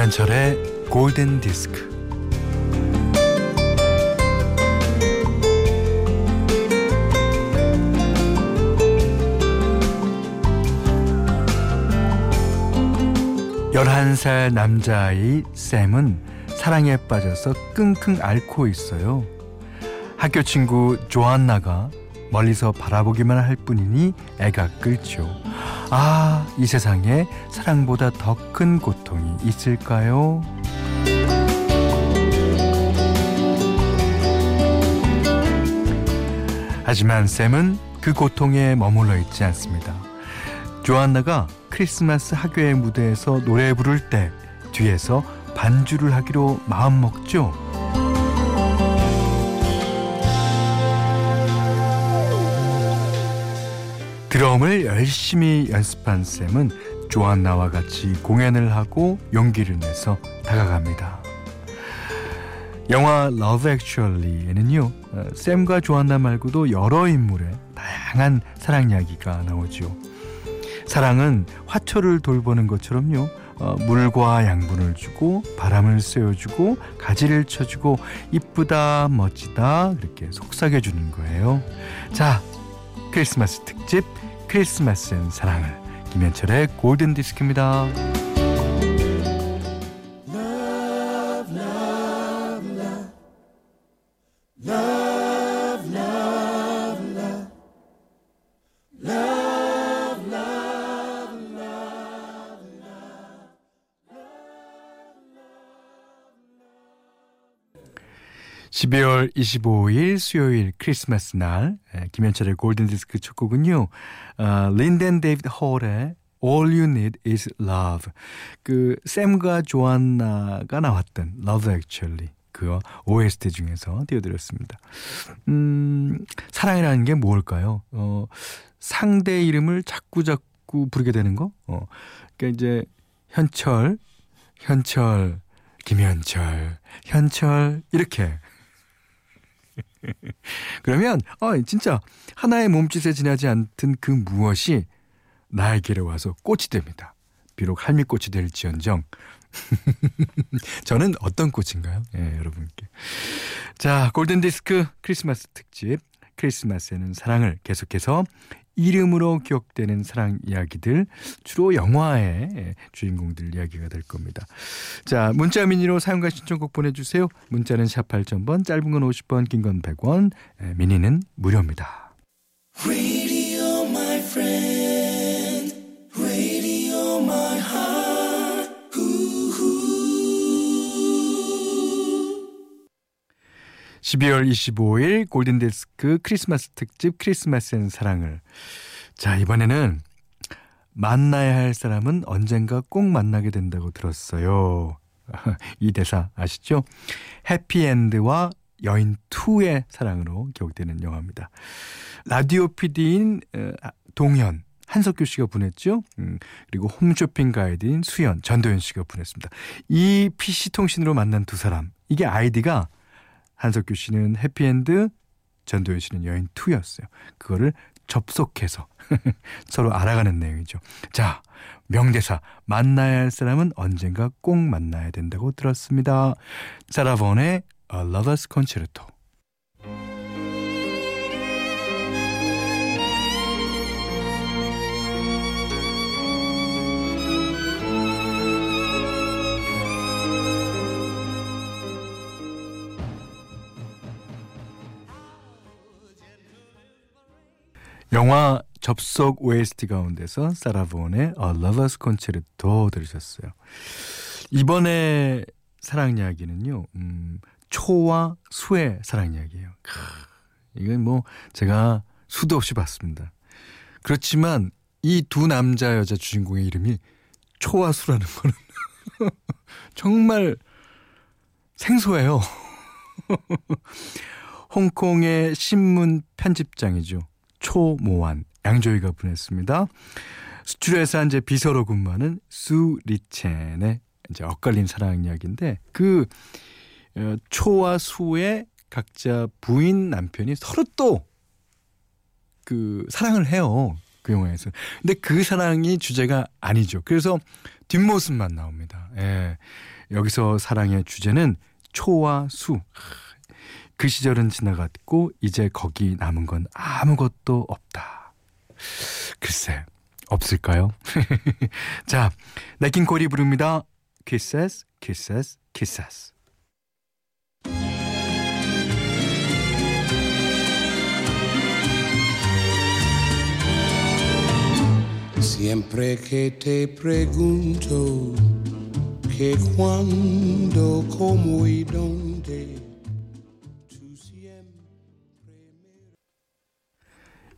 김현철의 골든 디스크. 열한 살 남자아이 샘은 사랑에 빠져서 끙끙 앓고 있어요. 학교 친구 조안나가 멀리서 바라보기만 할 뿐이니 애가 끌죠. 아, 이 세상에 사랑보다 더 큰 고통이 있을까요? 하지만 샘은 그 고통에 머물러 있지 않습니다. 조안나가 크리스마스 학교의 무대에서 노래 부를 때 뒤에서 반주를 하기로 마음먹죠. 드럼을 열심히 연습한 샘은 조안나와 같이 공연을 하고 용기를 내서 다가갑니다. 영화 Love Actually에는요, 어, 샘과 조안나 말고도 여러 인물의 다양한 사랑 이야기가 나오죠. 사랑은 화초를 돌보는 것처럼요, 어, 물과 양분을 주고 바람을 쐬어주고 가지를 쳐주고 이쁘다 멋지다 그렇게 속삭여주는 거예요. 자, 크리스마스 특집 크리스마스엔 사랑을 김현철의 골든 디스크입니다. (12월 25일) 수요일 크리스마스 날 김현철의 골든디스크 첫 곡은요 어, 린덴 데이비드 홀의 All You Need Is Love 그 샘과 조안나가 나왔던 Love Actually 그 OST 중에서 띄워드렸습니다. 음, 사랑이라는 게 뭘까요? 어, 상대 이름을 자꾸 자꾸 부르게 되는 거? 어, 그러니까 이제 현철, 현철, 김현철, 현철 이렇게 그러면 어 진짜 하나의 몸짓에 지나지 않던 그 무엇이 나에게로 와서 꽃이 됩니다. 비록 할미꽃이 될지언정 저는 어떤 꽃인가요? 예, 여러분께. 자, 골든디스크 크리스마스 특집 크리스마스에는 사랑을 계속해서 이름으로 기억되는 사랑 이야기들 주로 영화의 주인공들 이야기가 될 겁니다. 자 문자 미니로 사용과 신청곡 보내주세요. 문자는 샵 8000번 짧은 건 50원 긴 건 100원 미니는 무료입니다. 12월 25일 골든디스크 크리스마스 특집 크리스마스엔 사랑을. 자, 이번에는 만나야 할 사람은 언젠가 꼭 만나게 된다고 들었어요. 이 대사 아시죠? 해피엔드와 여인 2의 사랑으로 기억되는 영화입니다. 라디오 PD인 어, 동현, 한석규 씨가 보냈죠. 음, 그리고 홈쇼핑 가이드인 수연, 전도연 씨가 보냈습니다. 이 PC통신으로 만난 두 사람. 이게 아이디가 한석규 씨는 해피엔드, 전도연 씨는 여인 2였어요. 그거를 접속해서 서로 알아가는 내용이죠. 자, 명대사 만나야 할 사람은 언젠가 꼭 만나야 된다고 들었습니다. 사라본의 A Lover's Concerto 영화 접속 OST 가운데서 사라본의 A Lover's Concerto 들으셨어요. 이번에 사랑 이야기는요. 음, 초와 수의 사랑 이야기예요. 크, 이건 뭐 제가 수도 없이 봤습니다. 그렇지만 이 두 남자 여자 주인공의 이름이 초와 수라는 거는 정말 생소해요. 홍콩의 신문 편집장이죠. 초모환 양조위가 보냈습니다. 수출회사 이제 비서로 근무하는 수 리첸의 이제 엇갈린 사랑 이야기인데 그 어, 초와 수의 각자 부인 남편이 서로 또 그 사랑을 해요. 그 영화에서. 근데 그 사랑이 주제가 아니죠. 그래서 뒷모습만 나옵니다. 예. 여기서 사랑의 주제는 초와 수. 그 시절은 지나갔고 이제 거기 남은 건 아무것도 없다. 글쎄 없을까요? 자, 네킹콜이 부릅니다. Kisses, kisses, kisses.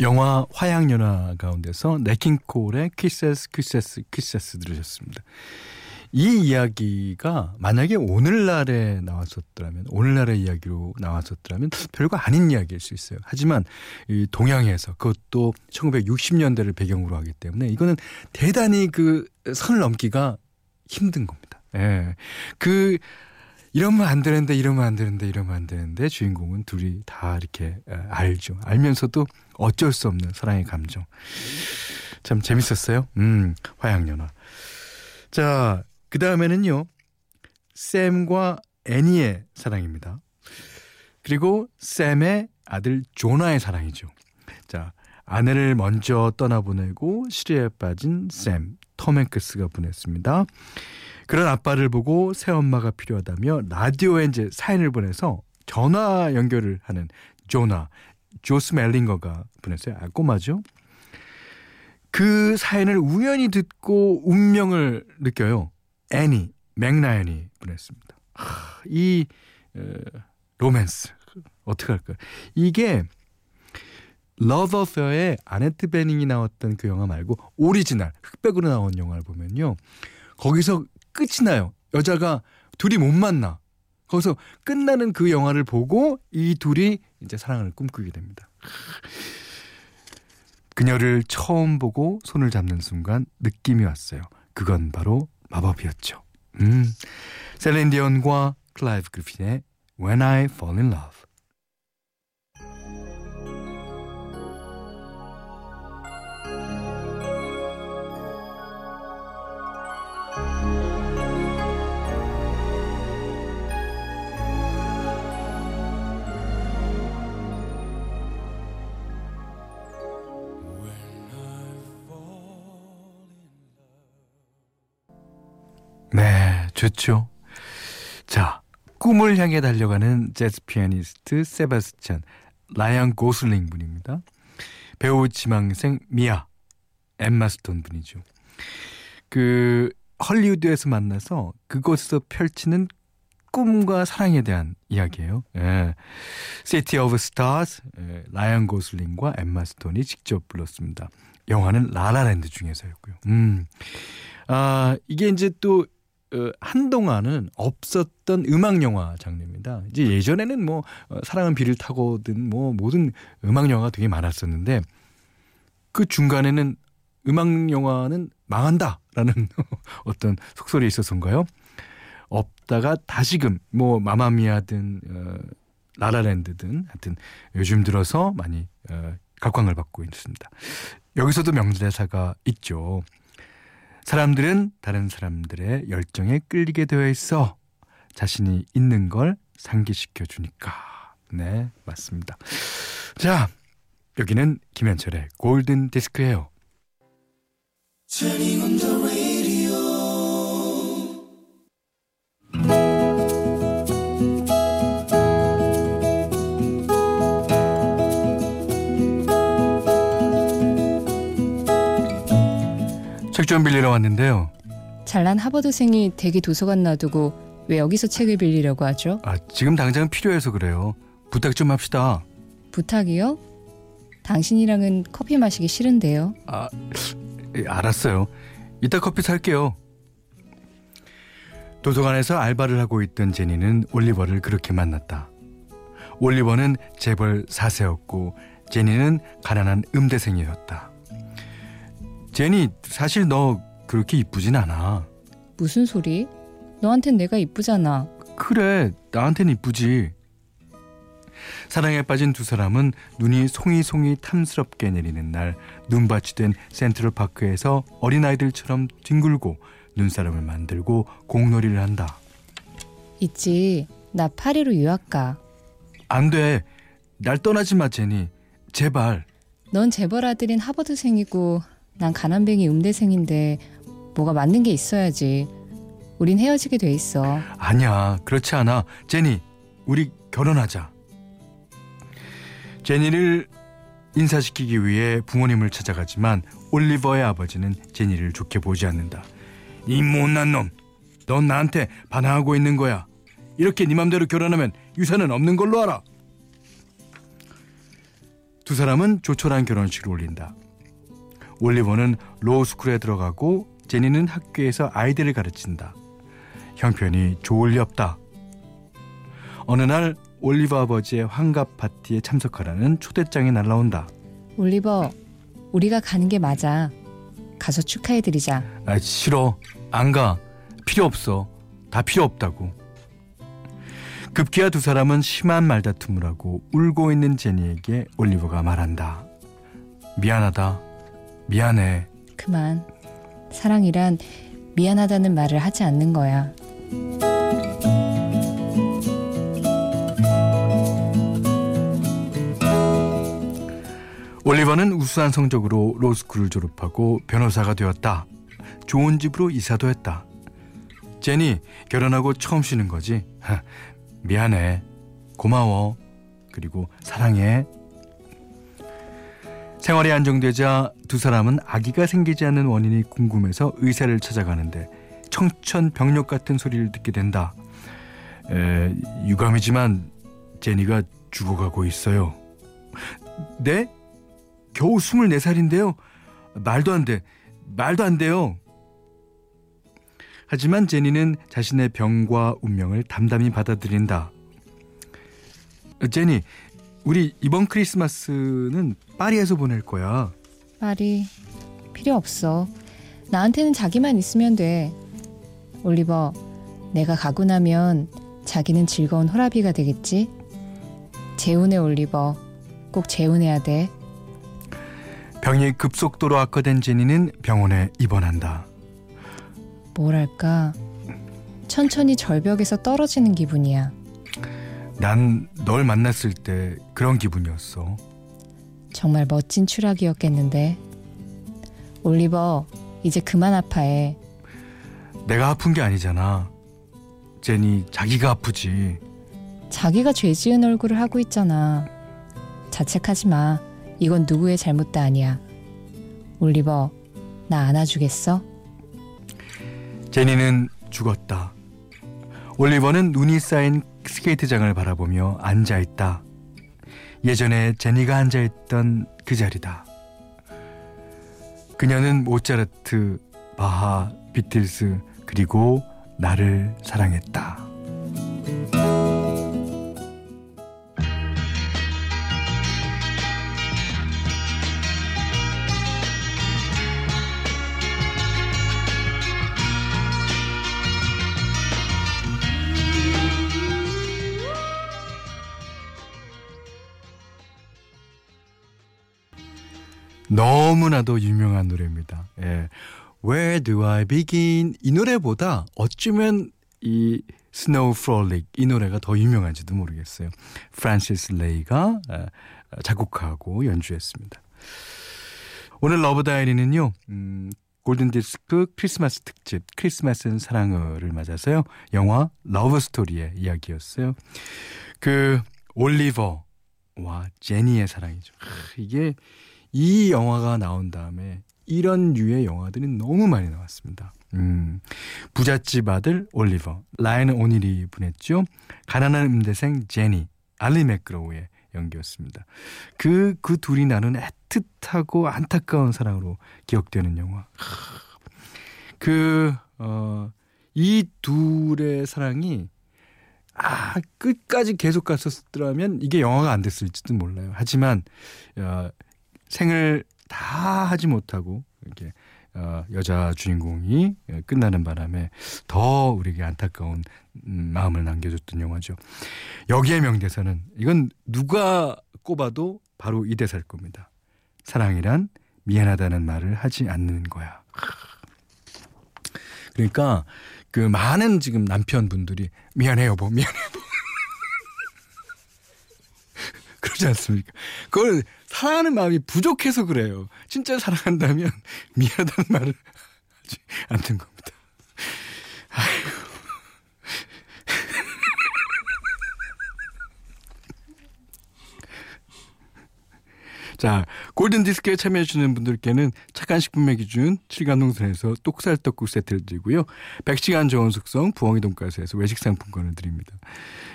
영화 화양연화 가운데서 네킹콜의 키세스 키세스 키세스 들으셨습니다. 이 이야기가 만약에 오늘날에 나왔었더라면 오늘날의 이야기로 나왔었더라면 별거 아닌 이야기일 수 있어요. 하지만 이 동양에서 그것도 1960년대를 배경으로 하기 때문에 이거는 대단히 그 선을 넘기가 힘든 겁니다. 예. 그 이러면 안 되는데 이러면 안 되는데 이러면 안 되는데 주인공은 둘이 다 이렇게 알죠. 알면서도 어쩔 수 없는 사랑의 감정. 참 재밌었어요. 음, 화양연화. 자, 그 다음에는요. 샘과 애니의 사랑입니다. 그리고 샘의 아들 조나의 사랑이죠. 자, 아내를 먼저 떠나보내고 시리에 빠진 샘, 톰 행크스가 보냈습니다. 그런 아빠를 보고 새엄마가 필요하다며 라디오에 이제 사연을 보내서 전화 연결을 하는 조나, 조스 멜링거가 보냈어요. 아, 꼬마죠? 그 사연을 우연히 듣고 운명을 느껴요. 애니 멕 라이언이 보냈습니다. 하, 이 어, 로맨스 어떻게 할까요? 이게 Love Affair의 아네트 베닝이 나왔던 그 영화 말고 오리지널 흑백으로 나온 영화를 보면요. 거기서 끝이 나요. 여자가 둘이 못 만나. 거기서 끝나는 그 영화를 보고 이 둘이 이제 사랑을 꿈꾸게 됩니다. 그녀를 처음 보고 손을 잡는 순간 느낌이 왔어요. 그건 바로 마법이었죠. 음, 셀렌디언과 클라이브 그리핀의 When I Fall in Love. 네, 좋죠. 자, 꿈을 향해 달려가는 재즈 피아니스트 세바스찬 라이언 고슬링 분입니다. 배우 지망생 미아 엠마 스톤 분이죠. 그 헐리우드에서 만나서 그곳에서 펼치는 꿈과 사랑에 대한 이야기예요. 예. City of Stars 예, 라이언 고슬링과 엠마 스톤이 직접 불렀습니다. 영화는 라라랜드 중에서였고요. 음. 아, 이게 이제 또 어, 한동안은 없었던 음악 영화 장르입니다. 이제 예전에는 뭐 어, 사랑은 비를 타고든 뭐 모든 음악 영화가 되게 많았었는데 그 중간에는 음악 영화는 망한다라는 어떤 속설이 있어서인가요? 없다가 다시금 뭐 마마미아든 어, 라라랜드든 하여튼 요즘 들어서 많이 어, 각광을 받고 있습니다. 여기서도 명대사가 있죠. 사람들은 다른 사람들의 열정에 끌리게 되어 있어 자신이 있는 걸 상기시켜 주니까. 네, 맞습니다. 자, 여기는 김현철의 골든 디스크예요. 좀 빌리러 왔는데요. 잘난 하버드생이 대기 도서관 놔두고 왜 여기서 책을 빌리려고 하죠? 아, 지금 당장 필요해서 그래요. 부탁 좀 합시다. 부탁이요? 당신이랑은 커피 마시기 싫은데요. 아, 예, 알았어요. 이따 커피 살게요. 도서관에서 알바를 하고 있던 제니는 올리버를 그렇게 만났다. 올리버는 재벌 사세였고 제니는 가난한 음대생이었다. 제니 사실 너 그렇게 이쁘진 않아. 무슨 소리? 너한텐 내가 이쁘잖아. 그래 나한텐 이쁘지. 사랑에 빠진 두 사람은 눈이 송이송이 탐스럽게 내리는 날 눈밭이 된 센트럴파크에서 어린아이들처럼 뒹굴고 눈사람을 만들고 공놀이를 한다. 있지. 나 파리로 유학 가. 안 돼. 날 떠나지 마, 제니. 제발. 넌 재벌 아들인 하버드생이고 난 가난뱅이 음대생인데 뭐가 맞는 게 있어야지. 우린 헤어지게 돼 있어. 아니야. 그렇지 않아. 제니, 우리 결혼하자. 제니를 인사시키기 위해 부모님을 찾아가지만 올리버의 아버지는 제니를 좋게 보지 않는다. 이 못난 놈. 넌 나한테 반항하고 있는 거야. 이렇게 네 맘대로 결혼하면 유산은 없는 걸로 알아. 두 사람은 조촐한 결혼식을 올린다. 올리버는 로스쿨에 들어가고 제니는 학교에서 아이들을 가르친다. 형편이 좋을 리 없다. 어느 날 올리버 아버지의 환갑 파티에 참석하라는 초대장이 날라온다. 올리버, 우리가 가는 게 맞아. 가서 축하해드리자. 아, 싫어. 안 가. 필요 없어. 다 필요 없다고. 급기야 두 사람은 심한 말다툼을 하고 울고 있는 제니에게 올리버가 말한다. 미안하다. 미안해. 그만. 사랑이란 미안하다는 말을 하지 않는 거야. 올리버는 우수한 성적으로 로스쿨을 졸업하고 변호사가 되었다. 좋은 집으로 이사도 했다. 제니, 결혼하고 처음 쉬는 거지? 미안해. 고마워. 그리고 사랑해. 생활이 안정되자 두 사람은 아기가 생기지 않는 원인이 궁금해서 의사를 찾아가는데 청천벽력 같은 소리를 듣게 된다. 에, 유감이지만 제니가 죽어가고 있어요. 네? 겨우 24살인데요. 말도 안 돼. 말도 안 돼요. 하지만 제니는 자신의 병과 운명을 담담히 받아들인다. 제니, 우리 이번 크리스마스는 파리에서 보낼 거야. 파리 필요 없어. 나한테는 자기만 있으면 돼. 올리버, 내가 가고 나면 자기는 즐거운 호라비가 되겠지? 재혼해 올리버. 꼭 재혼해야 돼. 병이 급속도로 악화된 제니는 병원에 입원한다. 뭐랄까 천천히 절벽에서 떨어지는 기분이야. 난 널 만났을 때 그런 기분이었어. 정말 멋진 추락이었겠는데. 올리버, 이제 그만 아파해. 내가 아픈 게 아니잖아. 제니 자기가 아프지. 자기가 죄 지은 얼굴을 하고 있잖아. 자책하지 마. 이건 누구의 잘못도 아니야. 올리버, 나 안아주겠어? 제니는 죽었다. 올리버는 눈이 쌓인 스케이트장을 바라보며 앉아 있다. 예전에 제니가 앉아 있던 그 자리다. 그녀는 모차르트, 바하, 비틀스, 그리고 나를 사랑했다. 너무나도 유명한 노래입니다. 예. Where do I begin? 이 노래보다 어쩌면 이 Snow Frolic 이 노래가 더 유명한지도 모르겠어요. 프란시스 레이가 작곡하고 연주했습니다. 오늘 Love Diary는요. 음, 골든 디스크 크리스마스 특집 크리스마스에는 사랑을 맞아서요. 영화 Love Story의 이야기였어요. 그 올리버와 제니의 사랑이죠. 이게 이 영화가 나온 다음에 이런 류의 영화들이 너무 많이 나왔습니다. 음, 부잣집 아들 올리버, 라이언 오닐이 분했죠. 가난한 음대생 제니, 알리 맥그로우의 연기였습니다. 그, 그 둘이 나눈 애틋하고 안타까운 사랑으로 기억되는 영화. 그, 어, 이 둘의 사랑이 아, 끝까지 계속 갔었더라면 이게 영화가 안 됐을지도 몰라요. 하지만, 어, 생을 다 하지 못하고 이렇게 어, 여자 주인공이 끝나는 바람에 더 우리에게 안타까운 음, 마음을 남겨줬던 영화죠. 여기에 명대사는 이건 누가 꼽아도 바로 이 대사일 겁니다. 사랑이란 미안하다는 말을 하지 않는 거야. 그러니까 그 많은 지금 남편분들이 미안해 여보 미안해 여보 그러지 않습니까? 그걸 사랑하는 마음이 부족해서 그래요. 진짜 사랑한다면 미안하다는 말을 하지 않는 겁니다. 아이고. 자, 골든 디스크에 참여해주시는 분들께는 착한 식품의 기준 7간 동선에서 똑살 떡국 세트를 드리고요. 100시간 좋은 숙성 부엉이 돈가스에서 외식 상품권을 드립니다.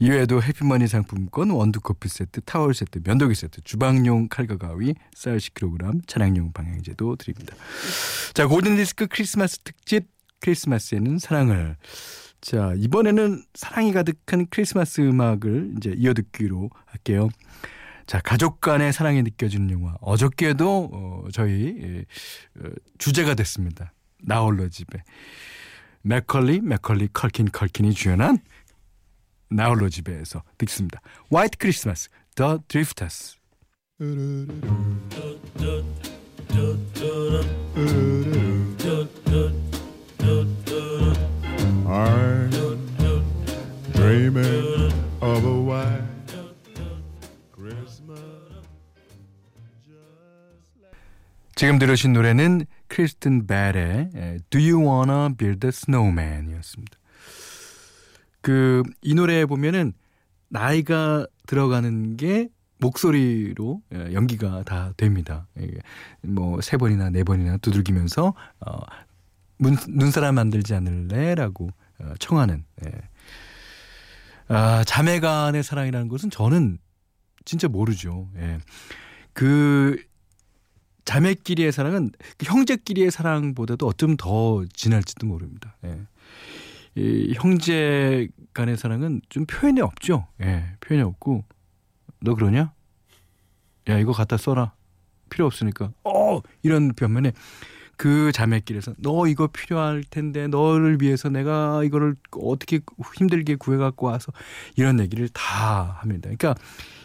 이외에도 해피머니 상품권, 원두 커피 세트, 타월 세트, 면도기 세트, 주방용 칼과 가위, 쌀 10kg, 차량용 방향제도 드립니다. 자, 골든 디스크 크리스마스 특집 크리스마스에는 사랑을 자, 이번에는 사랑이 가득한 크리스마스 음악을 이제 이어 듣기로 할게요. 자, 가족 간의 사랑이 느껴지는 영화. 어저께도 어, 저희 예, 어, 주제가 됐습니다. 나홀로 집에. 맥컬리, 맥컬리, 컬킨, 컬킨이 주연한 나홀로 집에서 듣습니다. 화이트 크리스마스, Drifters. I'm 지금 들으신 노래는 크리스틴 벨의 Do You Wanna Build a Snowman이었습니다. 그 이 노래에 보면은 나이가 들어가는 게 목소리로 예, 연기가 다 됩니다. 뭐 세 번이나 네 번이나 두들기면서 어, 문, 눈사람 만들지 않을래라고 어, 청하는 예. 아, 자매간의 사랑이라는 것은 저는 진짜 모르죠. 예. 그 자매끼리의 사랑은 그 형제끼리의 사랑보다도 어쩌면 더 진할지도 모릅니다. 예. 이 형제 간의 사랑은 좀 표현이 없죠. 예, 표현이 없고 너 그러냐? 야 이거 갖다 써라. 필요 없으니까. 어 이런 반면에 그 자매끼리에서 너 이거 필요할 텐데 너를 위해서 내가 이거를 어떻게 힘들게 구해 갖고 와서 이런 얘기를 다 합니다. 그러니까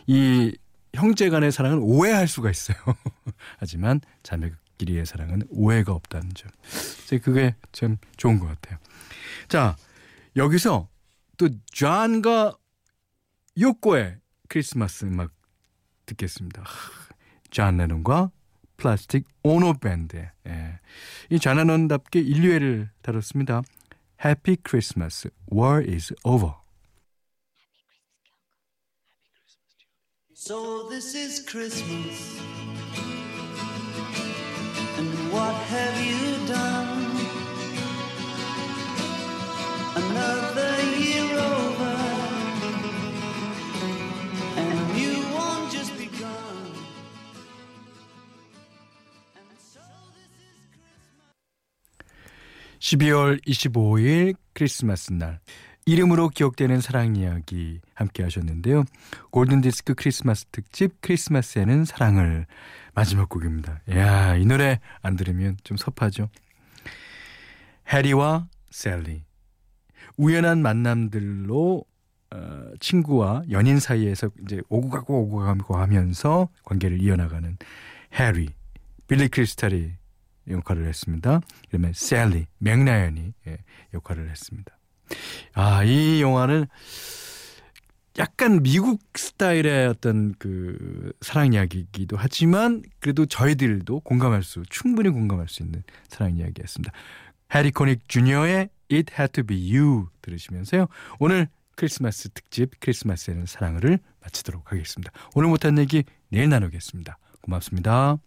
이 형제 간의 사랑은 오해할 수가 있어요. 하지만 자매끼리의 사랑은 오해가 없다는 점. 그게 참 좋은 것 같아요. 자 여기서 또 존과 요코의 크리스마스 음악 듣겠습니다. 존 레논과 플라스틱 오노 밴드. 예. 이존 레논답게 인류애를 다뤘습니다. Happy Christmas, War is over. So this is Christmas. And what have you done? Another year over. And a new one just begun. And so this is 12월 25일 크리스마스 날 이름으로 기억되는 사랑 이야기 함께 하셨는데요. 골든디스크 크리스마스 특집 크리스마스에는 사랑을 마지막 곡입니다. 이야 이 노래 안 들으면 좀 섭하죠. 해리와 셀리 우연한 만남들로 어, 친구와 연인 사이에서 이제 오고 가고 오고 가고 하면서 관계를 이어나가는 해리 빌리 크리스탈이 역할을 했습니다. 그러면 샐리 멕 라이언이 예, 역할을 했습니다. 아, 이 영화는 약간 미국 스타일의 어떤 그 사랑 이야기이기도 하지만 그래도 저희들도 공감할 수 충분히 공감할 수 있는 사랑 이야기였습니다. 해리 코닉 주니어의 It Had to Be You 들으시면서요. 오늘 크리스마스 특집 크리스마스에는 사랑을 마치도록 하겠습니다. 오늘 못한 얘기 내일 나누겠습니다. 고맙습니다.